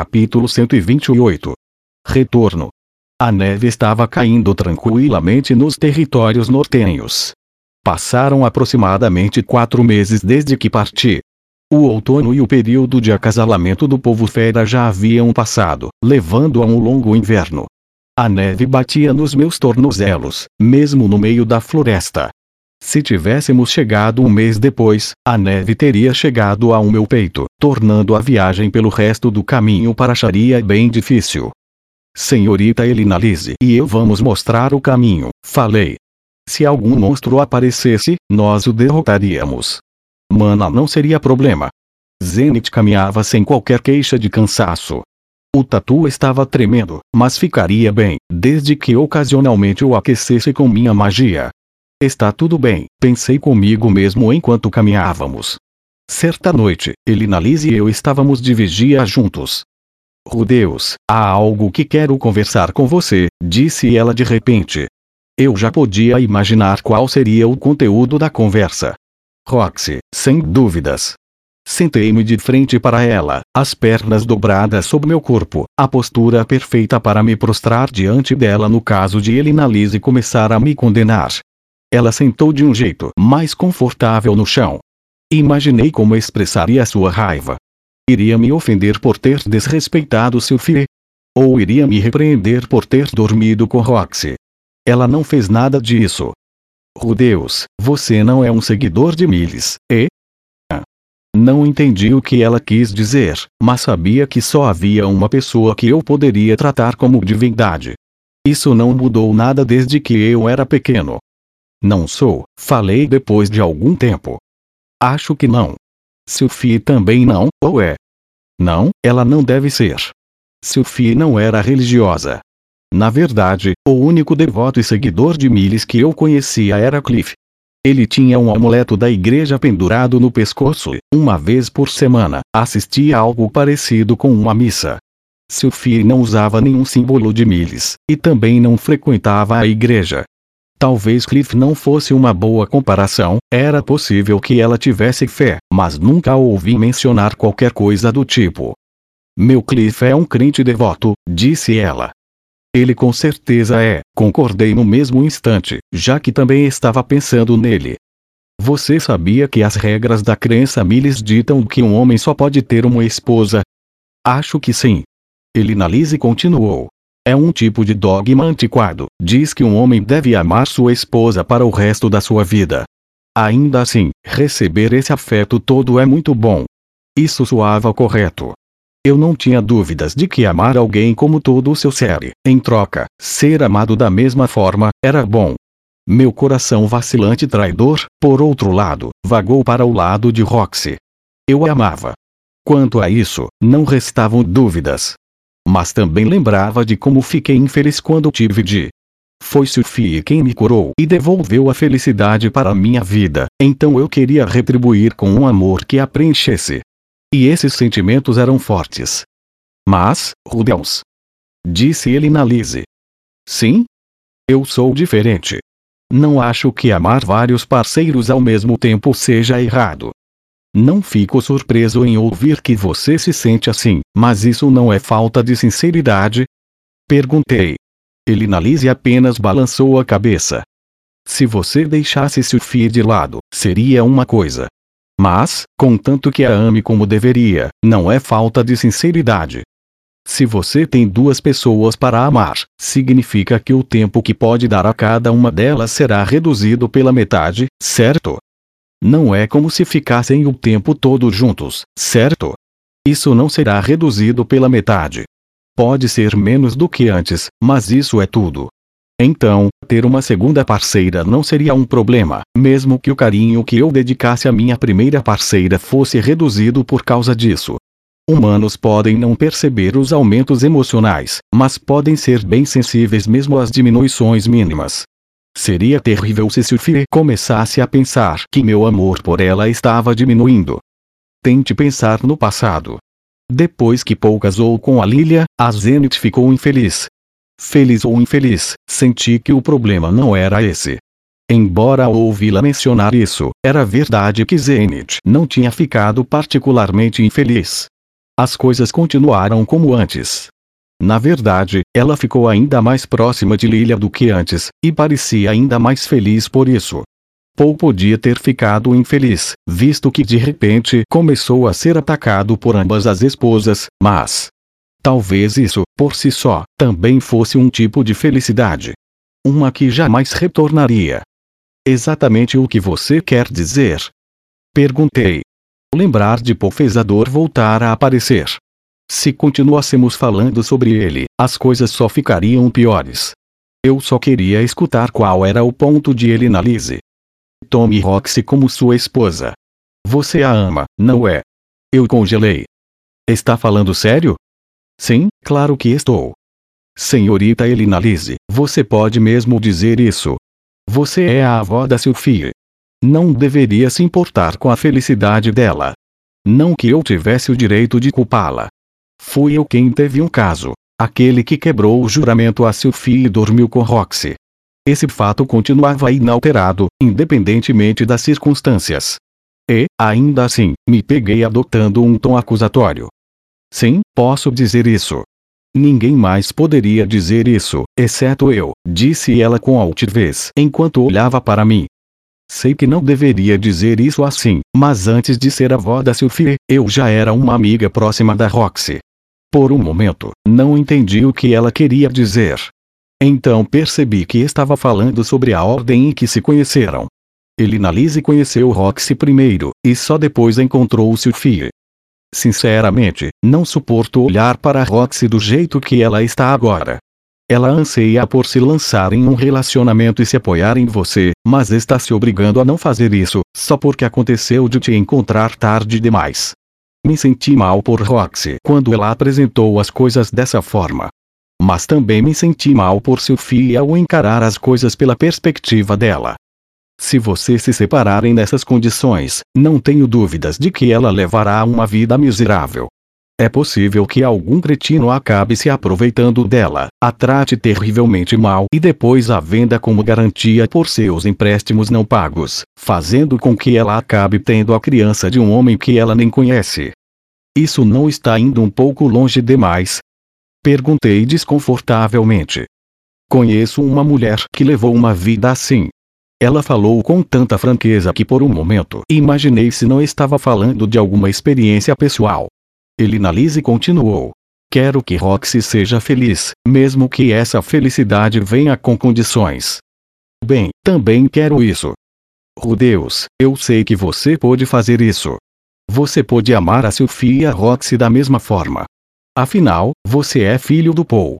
Capítulo 128 Retorno A neve estava caindo tranquilamente nos territórios nortenhos. Passaram aproximadamente quatro meses desde que parti. O outono e o período de acasalamento do povo fera já haviam passado, levando a um longo inverno. A neve batia nos meus tornozelos, mesmo no meio da floresta. Se tivéssemos chegado um mês depois, a neve teria chegado ao meu peito, tornando a viagem pelo resto do caminho para Sharia bem difícil. Senhorita Elinalise e eu vamos mostrar o caminho, falei. Se algum monstro aparecesse, nós o derrotaríamos. Mana não seria problema. Zenith caminhava sem qualquer queixa de cansaço. O tatu estava tremendo, mas ficaria bem, desde que ocasionalmente o aquecesse com minha magia. Está tudo bem, pensei comigo mesmo enquanto caminhávamos. Certa noite, Elinalise e eu estávamos de vigia juntos. Rudeus, há algo que quero conversar com você, disse ela de repente. Eu já podia imaginar qual seria o conteúdo da conversa. Roxy, sem dúvidas. Sentei-me de frente para ela, as pernas dobradas sobre meu corpo, a postura perfeita para me prostrar diante dela no caso de Elinalise começar a me condenar. Ela sentou de um jeito mais confortável no chão. Imaginei como expressaria sua raiva. Iria me ofender por ter desrespeitado seu filho? Ou iria me repreender por ter dormido com Roxy? Ela não fez nada disso. Rudeus, você não é um seguidor de Miles, e? Não entendi o que ela quis dizer, mas sabia que só havia uma pessoa que eu poderia tratar como divindade. Isso não mudou nada desde que eu era pequeno. Não sou, falei depois de algum tempo. Acho que não. Sophie também não, ou é? Não, ela não deve ser. Sophie não era religiosa. Na verdade, o único devoto e seguidor de Miles que eu conhecia era Cliff. Ele tinha um amuleto da igreja pendurado no pescoço e, uma vez por semana, assistia algo parecido com uma missa. Sophie não usava nenhum símbolo de Miles, e também não frequentava a igreja. Talvez Cliff não fosse uma boa comparação, era possível que ela tivesse fé, mas nunca ouvi mencionar qualquer coisa do tipo. Meu Cliff é um crente devoto, disse ela. Ele com certeza é, concordei no mesmo instante, já que também estava pensando nele. Você sabia que as regras da crença Miles ditam que um homem só pode ter uma esposa? Acho que sim. Elinalise continuou. É um tipo de dogma antiquado, diz que um homem deve amar sua esposa para o resto da sua vida. Ainda assim, receber esse afeto todo é muito bom. Isso soava correto. Eu não tinha dúvidas de que amar alguém como todo o seu ser, em troca, ser amado da mesma forma, era bom. Meu coração vacilante traidor, por outro lado, vagou para o lado de Roxy. Eu a amava. Quanto a isso, não restavam dúvidas. Mas também lembrava de como fiquei infeliz quando tive de. Foi Sophie quem me curou e devolveu a felicidade para minha vida, então eu queria retribuir com um amor que a preenchesse. E esses sentimentos eram fortes. Mas, Rudeus. Disse ele na Lise. Sim? Eu sou diferente. Não acho que amar vários parceiros ao mesmo tempo seja errado. Não fico surpreso em ouvir que você se sente assim, mas isso não é falta de sinceridade? Perguntei. Elinalise apenas balançou a cabeça. Se você deixasse Sophie de lado, seria uma coisa. Mas, contanto que a ame como deveria, não é falta de sinceridade. Se você tem duas pessoas para amar, significa que o tempo que pode dar a cada uma delas será reduzido pela metade, certo? Não é como se ficassem o tempo todo juntos, certo? Isso não será reduzido pela metade. Pode ser menos do que antes, mas isso é tudo. Então, ter uma segunda parceira não seria um problema, mesmo que o carinho que eu dedicasse à minha primeira parceira fosse reduzido por causa disso. Humanos podem não perceber os aumentos emocionais, mas podem ser bem sensíveis mesmo às diminuições mínimas. Seria terrível se Sophie começasse a pensar que meu amor por ela estava diminuindo. Tente pensar no passado. Depois que Paul casou com a Lilia, a Zenith ficou infeliz. Feliz ou infeliz, senti que o problema não era esse. Embora ouvi-la mencionar isso, era verdade que Zenith não tinha ficado particularmente infeliz. as coisas continuaram como antes. Na verdade, ela ficou ainda mais próxima de Lilia do que antes, e parecia ainda mais feliz por isso. Paul podia ter ficado infeliz, visto que de repente começou a ser atacado por ambas as esposas, mas. Talvez isso, por si só, também fosse um tipo de felicidade. Uma que jamais retornaria. Exatamente o que você quer dizer? Perguntei. Lembrar de Paul fez a dor voltar a aparecer. Se continuássemos falando sobre ele, as coisas só ficariam piores. Eu só queria escutar qual era o ponto de Elina Lise. Tome Roxy como sua esposa. Você a ama, não é? Eu congelei. Está falando sério? Sim, claro que estou. Senhorita Elina Lise, você pode mesmo dizer isso. Você é a avó da Sophie. Não deveria se importar com a felicidade dela. Não que eu tivesse o direito de culpá-la. Fui eu quem teve um caso. Aquele que quebrou o juramento a Sophie e dormiu com Roxy. Esse fato continuava inalterado, independentemente das circunstâncias. E, ainda assim, me peguei adotando um tom acusatório. Sim, posso dizer isso. Ninguém mais poderia dizer isso, exceto eu, disse ela com altivez enquanto olhava para mim. Sei que não deveria dizer isso assim, mas antes de ser avó da Sophie, eu já era uma amiga próxima da Roxy. Por um momento, não entendi o que ela queria dizer. Então percebi que estava falando sobre a ordem em que se conheceram. Elina Lise conheceu Roxy primeiro, e só depois encontrou Sophie. Sinceramente, não suporto olhar para Roxy do jeito que ela está agora. Ela anseia por se lançar em um relacionamento e se apoiar em você, mas está se obrigando a não fazer isso, só porque aconteceu de te encontrar tarde demais. Me senti mal por Roxy quando ela apresentou as coisas dessa forma. Mas também me senti mal por Sophie ao encarar as coisas pela perspectiva dela. Se você se separarem nessas condições, não tenho dúvidas de que ela levará uma vida miserável. É possível que algum cretino acabe se aproveitando dela, a trate terrivelmente mal e depois a venda como garantia por seus empréstimos não pagos, fazendo com que ela acabe tendo a criança de um homem que ela nem conhece. Isso não está indo um pouco longe demais, Perguntei desconfortavelmente. Conheço uma mulher que levou uma vida assim. Ela falou com tanta franqueza que por um momento imaginei se não estava falando de alguma experiência pessoal. Elina Lise continuou. Quero que Roxy seja feliz, mesmo que essa felicidade venha com condições. Bem, também quero isso. Oh eu sei que você pode fazer isso. Você pode amar a Sophie e a Roxy da mesma forma. Afinal, você é filho do Paul.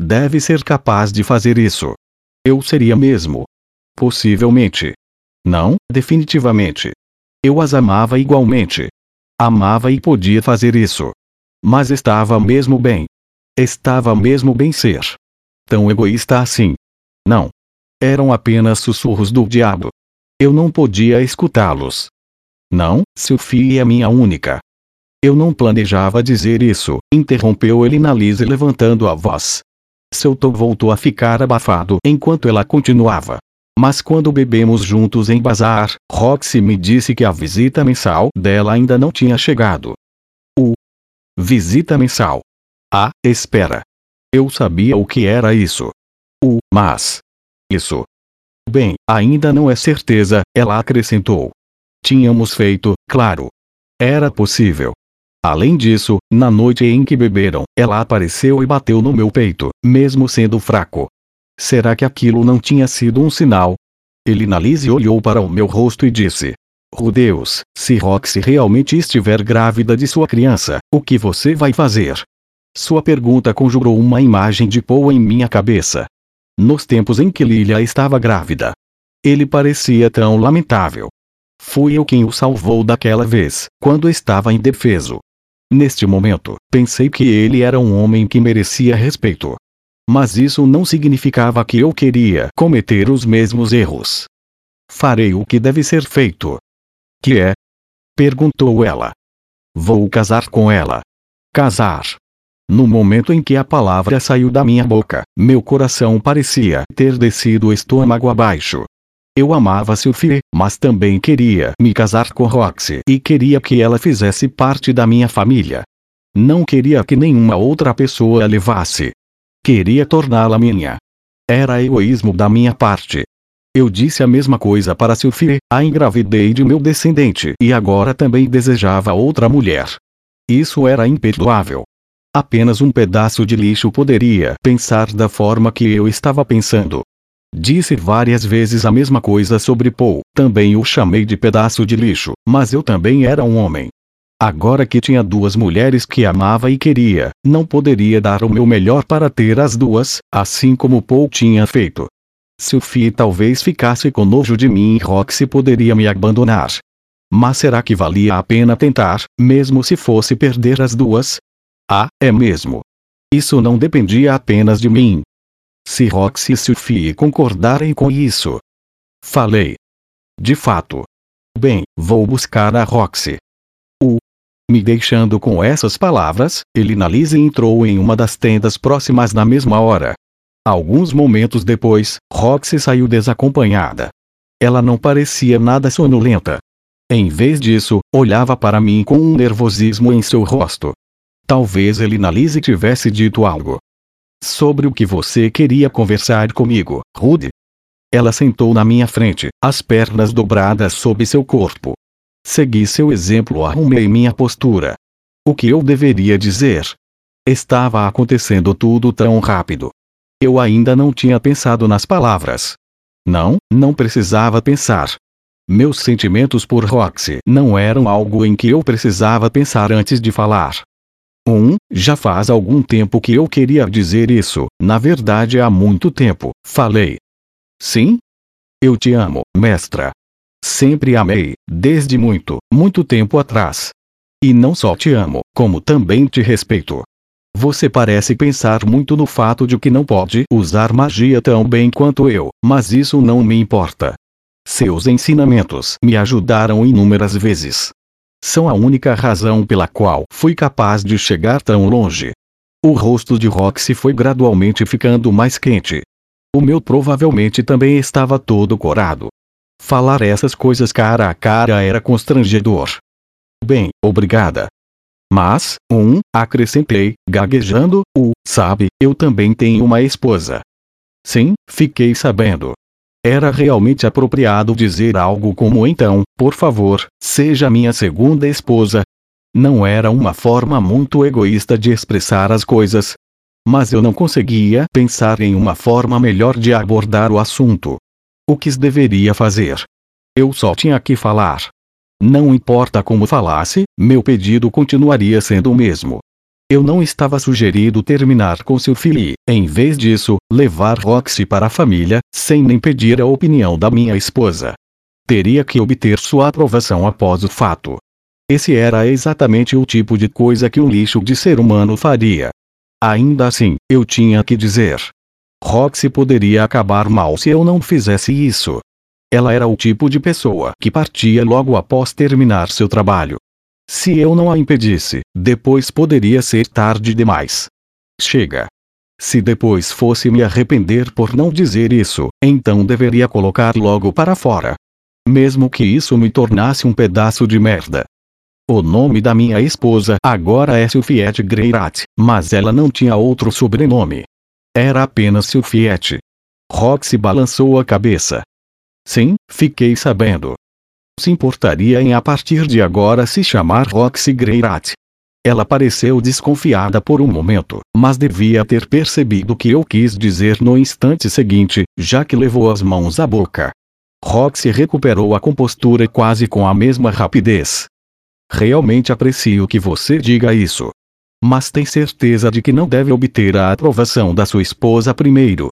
Deve ser capaz de fazer isso. Eu seria mesmo. Possivelmente. Não, definitivamente. Eu as amava igualmente. Amava e podia fazer isso. Mas estava mesmo bem. Estava mesmo bem ser. Tão egoísta assim. Não. Eram apenas sussurros do diabo. Eu não podia escutá-los. Não, Sophie é minha única. Eu não planejava dizer isso, interrompeu ele na Lise levantando a voz. Seu tom voltou a ficar abafado enquanto ela continuava. Mas quando bebemos juntos em bazar, Roxy me disse que a visita mensal dela ainda não tinha chegado. O visita mensal. Ah, espera. Eu sabia o que era isso. O mas. Isso. Bem, ainda não é certeza, ela acrescentou. Tínhamos feito, claro. Era possível. Além disso, na noite em que beberam, ela apareceu e bateu no meu peito, mesmo sendo fraco. Será que aquilo não tinha sido um sinal? Elina Lise olhou para o meu rosto e disse: Oh Deus, se Roxy realmente estiver grávida de sua criança, o que você vai fazer? Sua pergunta conjurou uma imagem de Paul em minha cabeça. Nos tempos em que Lilia estava grávida. Ele parecia tão lamentável. Fui eu quem o salvou daquela vez, quando estava indefeso. Neste momento, pensei que ele era um homem que merecia respeito. Mas isso não significava que eu queria cometer os mesmos erros. Farei o que deve ser feito. Que é? Perguntou ela. Vou casar com ela. Casar. No momento em que a palavra saiu da minha boca, meu coração parecia ter descido o estômago abaixo. Eu amava Sophie, mas também queria me casar com Roxy e queria que ela fizesse parte da minha família. Não queria que nenhuma outra pessoa a levasse. Queria torná-la minha. Era egoísmo da minha parte. Eu disse a mesma coisa para Sophie, a engravidei de meu descendente e agora também desejava outra mulher. Isso era imperdoável. Apenas um pedaço de lixo poderia pensar da forma que eu estava pensando. Disse várias vezes a mesma coisa sobre Paul, também o chamei de pedaço de lixo, mas eu também era um homem. Agora que tinha duas mulheres que amava e queria, não poderia dar o meu melhor para ter as duas, assim como Paul tinha feito. Sophie talvez ficasse com nojo de mim e Roxy poderia me abandonar. Mas será que valia a pena tentar, mesmo se fosse perder as duas? Ah, é mesmo. Isso não dependia apenas de mim. Se Roxy e Sophie concordarem com isso. Falei. De fato. Bem, vou buscar a Roxy. Me deixando com essas palavras, Elinalise entrou em uma das tendas próximas na mesma hora. Alguns momentos depois, Roxy saiu desacompanhada. Ela não parecia nada sonolenta. Em vez disso, olhava para mim com um nervosismo em seu rosto. Talvez Elinalise tivesse dito algo. Sobre o que você queria conversar comigo, Rude? Ela sentou na minha frente, as pernas dobradas sob seu corpo, Segui seu exemplo, arrumei minha postura. O que eu deveria dizer? Estava acontecendo tudo tão rápido. Eu ainda não tinha pensado nas palavras. Não, não precisava pensar. Meus sentimentos por Roxy não eram algo em que eu precisava pensar antes de falar. Um, já faz algum tempo que eu queria dizer isso, na verdade há muito tempo, falei. Sim? Eu te amo, mestra. Sempre amei, desde muito, muito tempo atrás. E não só te amo, como também te respeito. Você parece pensar muito no fato de que não pode usar magia tão bem quanto eu, mas isso não me importa. Seus ensinamentos me ajudaram inúmeras vezes. São a única razão pela qual fui capaz de chegar tão longe. O rosto de Roxy foi gradualmente ficando mais quente. O meu provavelmente também estava todo corado. Falar essas coisas cara a cara era constrangedor. Bem, obrigada. Mas, um, acrescentei, gaguejando, o, sabe, eu também tenho uma esposa. Sim, fiquei sabendo. Era realmente apropriado dizer algo como então, por favor, seja minha segunda esposa. Não era uma forma muito egoísta de expressar as coisas. Mas eu não conseguia pensar em uma forma melhor de abordar o assunto. O que deveria fazer? Eu só tinha que falar. Não importa como falasse, meu pedido continuaria sendo o mesmo. Eu não estava sugerindo terminar com seu filho, em vez disso, levar Roxy para a família, sem nem pedir a opinião da minha esposa. Teria que obter sua aprovação após o fato. Esse era exatamente o tipo de coisa que um lixo de ser humano faria. Ainda assim, eu tinha que dizer: Roxy poderia acabar mal se eu não fizesse isso. Ela era o tipo de pessoa que partia logo após terminar seu trabalho. Se eu não a impedisse, depois poderia ser tarde demais. Chega. Se depois fosse me arrepender por não dizer isso, então deveria colocar logo para fora. Mesmo que isso me tornasse um pedaço de merda. O nome da minha esposa agora é Sylviette Greirat, mas ela não tinha outro sobrenome. Era apenas Silfiette. Roxy balançou a cabeça. Sim, fiquei sabendo. Se importaria em a partir de agora se chamar Roxy Greirat. Ela pareceu desconfiada por um momento, mas devia ter percebido o que eu quis dizer no instante seguinte, já que levou as mãos à boca. Roxy recuperou a compostura quase com a mesma rapidez. Realmente aprecio que você diga isso. Mas tem certeza de que não deve obter a aprovação da sua esposa primeiro.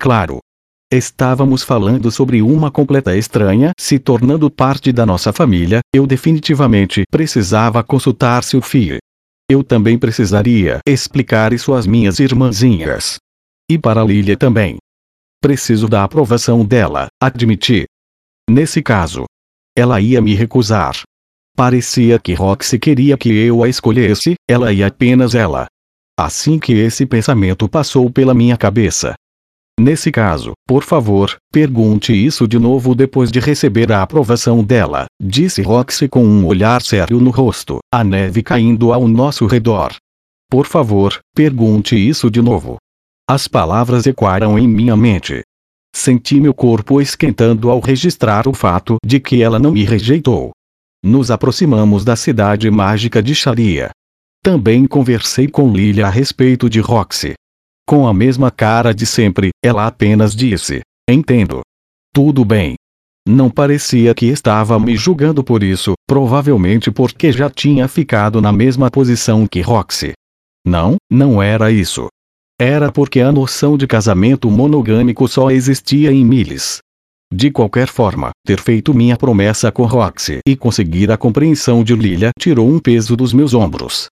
Claro. Estávamos falando sobre uma completa estranha se tornando parte da nossa família, eu definitivamente precisava consultar seu filho. Eu também precisaria explicar isso às minhas irmãzinhas. E para Lilia também. Preciso da aprovação dela, admiti. Nesse caso, ela ia me recusar. Parecia que Roxy queria que eu a escolhesse, ela e apenas ela. Assim que esse pensamento passou pela minha cabeça. Nesse caso, por favor, pergunte isso de novo depois de receber a aprovação dela, disse Roxy com um olhar sério no rosto, a neve caindo ao nosso redor. Por favor, pergunte isso de novo. As palavras ecoaram em minha mente. Senti meu corpo esquentando ao registrar o fato de que ela não me rejeitou. Nos aproximamos da cidade mágica de Sharia. Também conversei com Lilia a respeito de Roxy. Com a mesma cara de sempre, ela apenas disse: Entendo. Tudo bem. Não parecia que estava me julgando por isso, provavelmente porque já tinha ficado na mesma posição que Roxy. Não, não era isso. Era porque a noção de casamento monogâmico só existia em Miles. De qualquer forma, ter feito minha promessa com Roxy e conseguir a compreensão de Lilia tirou um peso dos meus ombros.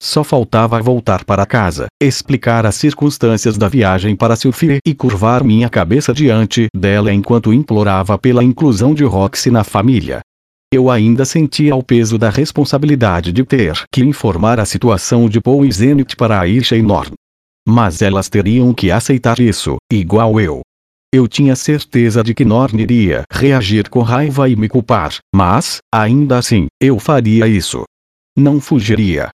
Só faltava voltar para casa, explicar as circunstâncias da viagem para Sylphie e curvar minha cabeça diante dela enquanto implorava pela inclusão de Roxy na família. Eu ainda sentia o peso da responsabilidade de ter que informar a situação de Paul e Zenith para Aisha e Norm. Mas elas teriam que aceitar isso, igual eu. Eu tinha certeza de que Norn iria reagir com raiva e me culpar, mas, ainda assim, eu faria isso. Não fugiria.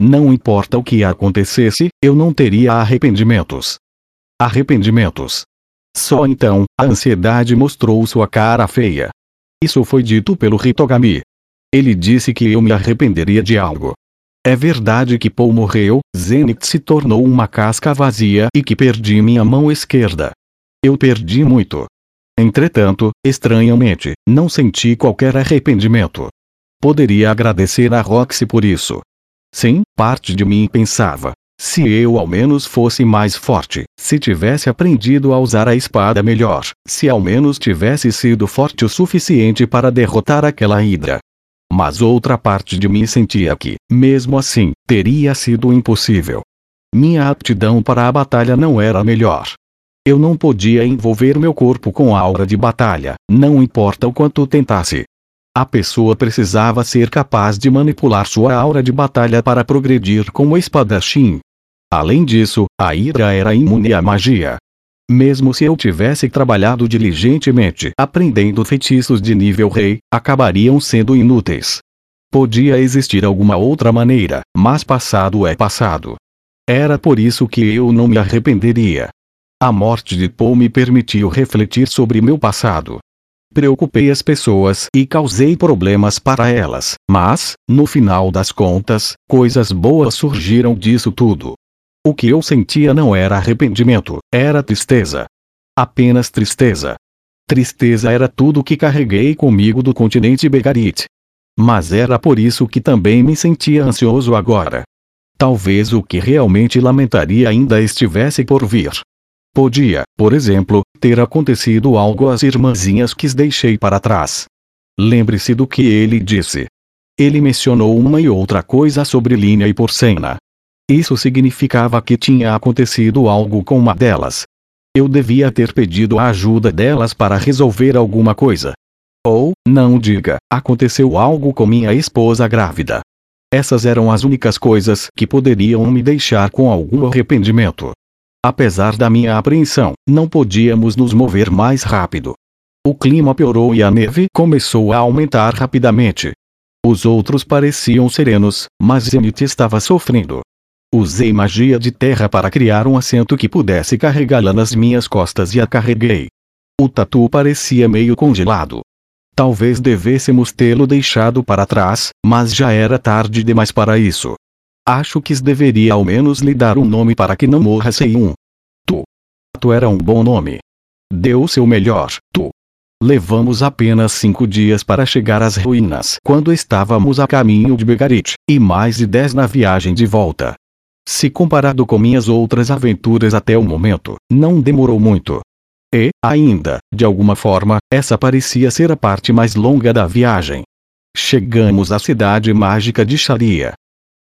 Não importa o que acontecesse, eu não teria arrependimentos. Arrependimentos. Só então, a ansiedade mostrou sua cara feia. Isso foi dito pelo Hitogami. Ele disse que eu me arrependeria de algo. É verdade que Paul morreu, Zenith se tornou uma casca vazia e que perdi minha mão esquerda. Eu perdi muito. Entretanto, estranhamente, não senti qualquer arrependimento. Poderia agradecer a Roxy por isso. Sim, parte de mim pensava. Se eu ao menos fosse mais forte, se tivesse aprendido a usar a espada melhor, se ao menos tivesse sido forte o suficiente para derrotar aquela hidra. Mas outra parte de mim sentia que, mesmo assim, teria sido impossível. Minha aptidão para a batalha não era melhor. Eu não podia envolver meu corpo com aura de batalha, não importa o quanto tentasse. A pessoa precisava ser capaz de manipular sua aura de batalha para progredir como espadachim. Além disso, a ira era imune à magia. Mesmo se eu tivesse trabalhado diligentemente aprendendo feitiços de nível rei, acabariam sendo inúteis. Podia existir alguma outra maneira, mas passado é passado. Era por isso que eu não me arrependeria. A morte de Paul me permitiu refletir sobre meu passado preocupei as pessoas e causei problemas para elas, mas, no final das contas, coisas boas surgiram disso tudo. O que eu sentia não era arrependimento, era tristeza. Apenas tristeza. Tristeza era tudo que carreguei comigo do continente Begarit. Mas era por isso que também me sentia ansioso agora. Talvez o que realmente lamentaria ainda estivesse por vir. Podia, por exemplo, ter acontecido algo às irmãzinhas que deixei para trás. Lembre-se do que ele disse. Ele mencionou uma e outra coisa sobre linha e porcena. Isso significava que tinha acontecido algo com uma delas. Eu devia ter pedido a ajuda delas para resolver alguma coisa. Ou, não diga, aconteceu algo com minha esposa grávida. Essas eram as únicas coisas que poderiam me deixar com algum arrependimento. Apesar da minha apreensão, não podíamos nos mover mais rápido. O clima piorou e a neve começou a aumentar rapidamente. Os outros pareciam serenos, mas Zenith estava sofrendo. Usei magia de terra para criar um assento que pudesse carregá-la nas minhas costas e a carreguei. O tatu parecia meio congelado. Talvez devêssemos tê-lo deixado para trás, mas já era tarde demais para isso. Acho que deveria ao menos lhe dar um nome para que não morra sem um. Tu. Tu era um bom nome. Deu seu melhor, tu. Levamos apenas cinco dias para chegar às ruínas quando estávamos a caminho de Begarit, e mais de dez na viagem de volta. Se comparado com minhas outras aventuras até o momento, não demorou muito. E, ainda, de alguma forma, essa parecia ser a parte mais longa da viagem. Chegamos à cidade mágica de Sharia,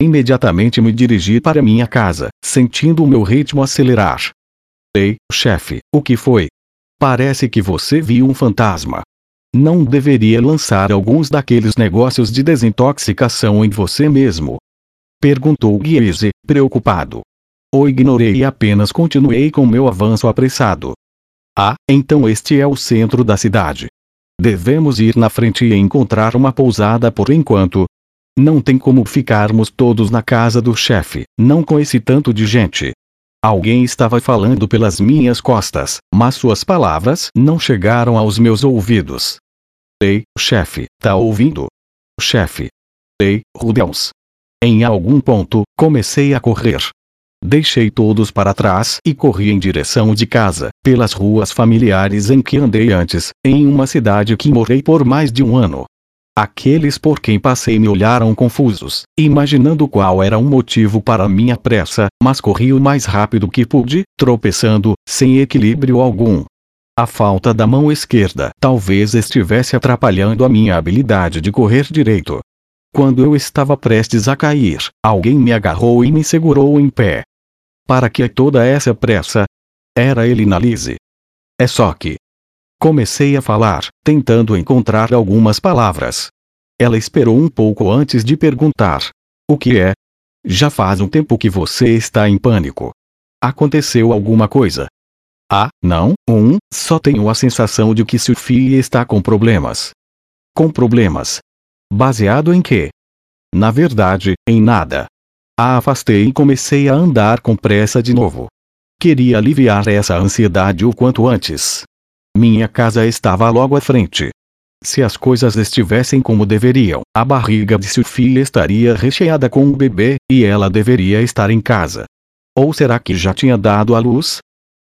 Imediatamente me dirigi para minha casa, sentindo o meu ritmo acelerar. Ei, chefe, o que foi? Parece que você viu um fantasma. Não deveria lançar alguns daqueles negócios de desintoxicação em você mesmo? Perguntou Guise, preocupado. O ignorei e apenas continuei com meu avanço apressado. Ah, então este é o centro da cidade. Devemos ir na frente e encontrar uma pousada por enquanto, Não tem como ficarmos todos na casa do chefe, não com esse tanto de gente. Alguém estava falando pelas minhas costas, mas suas palavras não chegaram aos meus ouvidos. Ei, chefe, tá ouvindo? Chefe. Ei, Rubens. Em algum ponto, comecei a correr. Deixei todos para trás e corri em direção de casa, pelas ruas familiares em que andei antes, em uma cidade que morei por mais de um ano. Aqueles por quem passei me olharam confusos, imaginando qual era o motivo para minha pressa, mas corri o mais rápido que pude, tropeçando, sem equilíbrio algum. A falta da mão esquerda talvez estivesse atrapalhando a minha habilidade de correr direito. Quando eu estava prestes a cair, alguém me agarrou e me segurou em pé. Para que toda essa pressa? Era ele na Lise. É só que. Comecei a falar, tentando encontrar algumas palavras. Ela esperou um pouco antes de perguntar: O que é? Já faz um tempo que você está em pânico. Aconteceu alguma coisa? Ah, não, um, só tenho a sensação de que Sophie está com problemas. Com problemas. Baseado em quê? Na verdade, em nada. A afastei e comecei a andar com pressa de novo. Queria aliviar essa ansiedade o quanto antes. Minha casa estava logo à frente. Se as coisas estivessem como deveriam, a barriga de Sophie estaria recheada com um bebê, e ela deveria estar em casa. Ou será que já tinha dado à luz?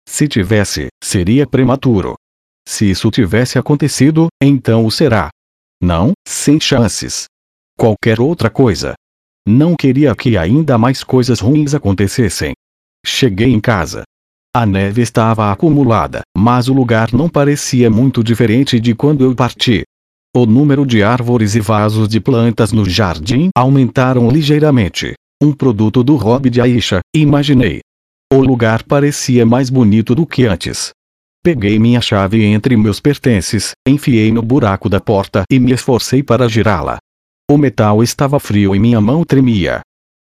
Se tivesse, seria prematuro. Se isso tivesse acontecido, então o será. Não, sem chances. Qualquer outra coisa, não queria que ainda mais coisas ruins acontecessem. Cheguei em casa. A neve estava acumulada, mas o lugar não parecia muito diferente de quando eu parti. O número de árvores e vasos de plantas no jardim aumentaram ligeiramente. Um produto do hobby de Aisha, imaginei. O lugar parecia mais bonito do que antes. Peguei minha chave entre meus pertences, enfiei no buraco da porta e me esforcei para girá-la. O metal estava frio e minha mão tremia.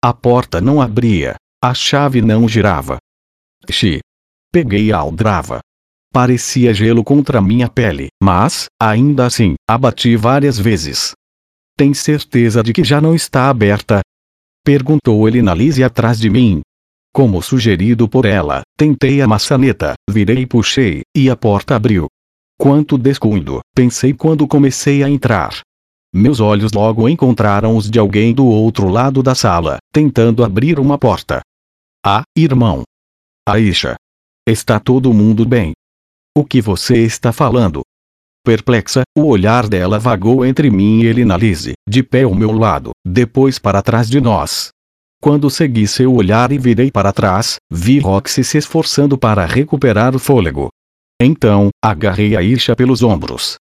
A porta não abria. A chave não girava. Xi. Peguei a aldrava. Parecia gelo contra minha pele, mas, ainda assim, abati várias vezes. Tem certeza de que já não está aberta? Perguntou ele na Lise atrás de mim. Como sugerido por ela, tentei a maçaneta, virei e puxei, e a porta abriu. Quanto descuido, pensei quando comecei a entrar. Meus olhos logo encontraram os de alguém do outro lado da sala, tentando abrir uma porta. Ah, irmão. Aisha. Está todo mundo bem? O que você está falando? Perplexa, o olhar dela vagou entre mim e Elinalise, de pé ao meu lado, depois para trás de nós. Quando segui seu olhar e virei para trás, vi Roxy se esforçando para recuperar o fôlego. Então, agarrei Aisha pelos ombros.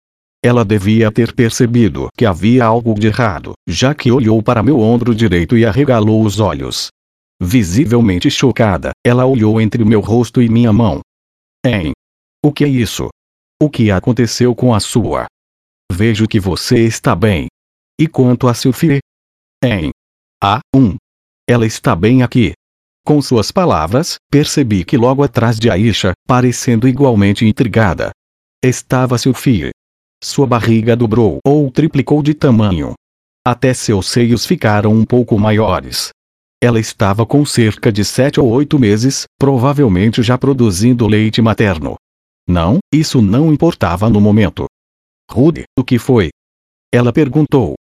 Ela devia ter percebido que havia algo de errado, já que olhou para meu ombro direito e arregalou os olhos. Visivelmente chocada, ela olhou entre meu rosto e minha mão. Hein? O que é isso? O que aconteceu com a sua? Vejo que você está bem. E quanto a Sophie? Hein? Ah, um. Ela está bem aqui. Com suas palavras, percebi que logo atrás de Aisha, parecendo igualmente intrigada, estava Sophie. Sua barriga dobrou ou triplicou de tamanho. Até seus seios ficaram um pouco maiores. Ela estava com cerca de sete ou oito meses, provavelmente já produzindo leite materno. Não, isso não importava no momento. Rude, o que foi? Ela perguntou.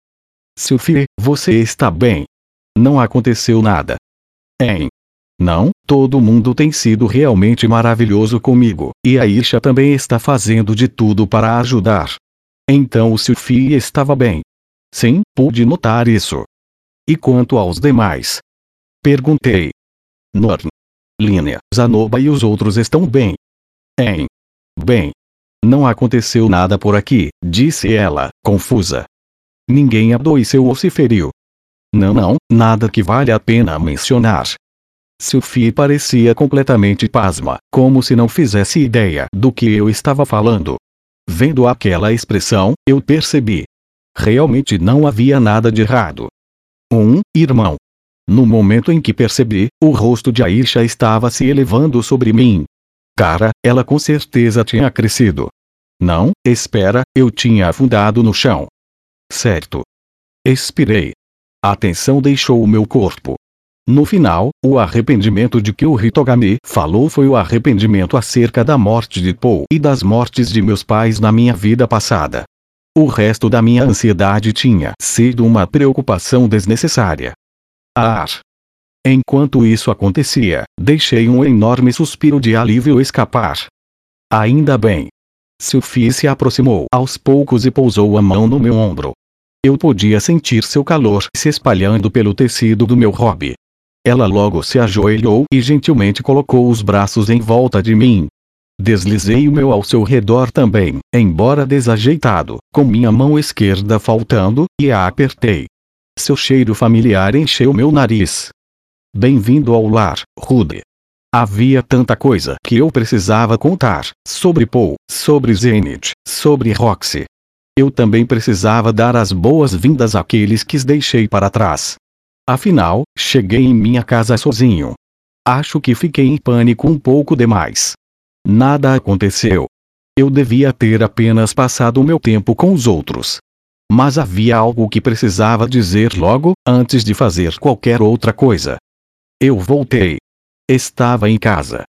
Sophie, você está bem? Não aconteceu nada. Em. Não, todo mundo tem sido realmente maravilhoso comigo, e a Isha também está fazendo de tudo para ajudar. Então o Sophie estava bem. Sim, pude notar isso. E quanto aos demais? Perguntei. Norn. Linea, Zanoba e os outros estão bem. Em. Bem. Não aconteceu nada por aqui, disse ela, confusa. Ninguém adoeceu ou se feriu. Não, não, nada que vale a pena mencionar. Sophie parecia completamente pasma, como se não fizesse ideia do que eu estava falando. Vendo aquela expressão, eu percebi. Realmente não havia nada de errado. Um, irmão. No momento em que percebi, o rosto de Aisha estava se elevando sobre mim. Cara, ela com certeza tinha crescido. Não, espera, eu tinha afundado no chão. Certo. Expirei. A tensão deixou o meu corpo. No final, o arrependimento de que o Hitogami falou foi o arrependimento acerca da morte de Paul e das mortes de meus pais na minha vida passada. O resto da minha ansiedade tinha sido uma preocupação desnecessária. Ar. Enquanto isso acontecia, deixei um enorme suspiro de alívio escapar. Ainda bem. Sophie se aproximou aos poucos e pousou a mão no meu ombro. Eu podia sentir seu calor se espalhando pelo tecido do meu hobby. Ela logo se ajoelhou e gentilmente colocou os braços em volta de mim. Deslizei o meu ao seu redor também, embora desajeitado, com minha mão esquerda faltando, e a apertei. Seu cheiro familiar encheu meu nariz. Bem-vindo ao lar, Rude. Havia tanta coisa que eu precisava contar, sobre Paul, sobre Zenith, sobre Roxy. Eu também precisava dar as boas-vindas àqueles que deixei para trás. Afinal, cheguei em minha casa sozinho. Acho que fiquei em pânico um pouco demais. Nada aconteceu. Eu devia ter apenas passado o meu tempo com os outros. Mas havia algo que precisava dizer logo, antes de fazer qualquer outra coisa. Eu voltei. Estava em casa.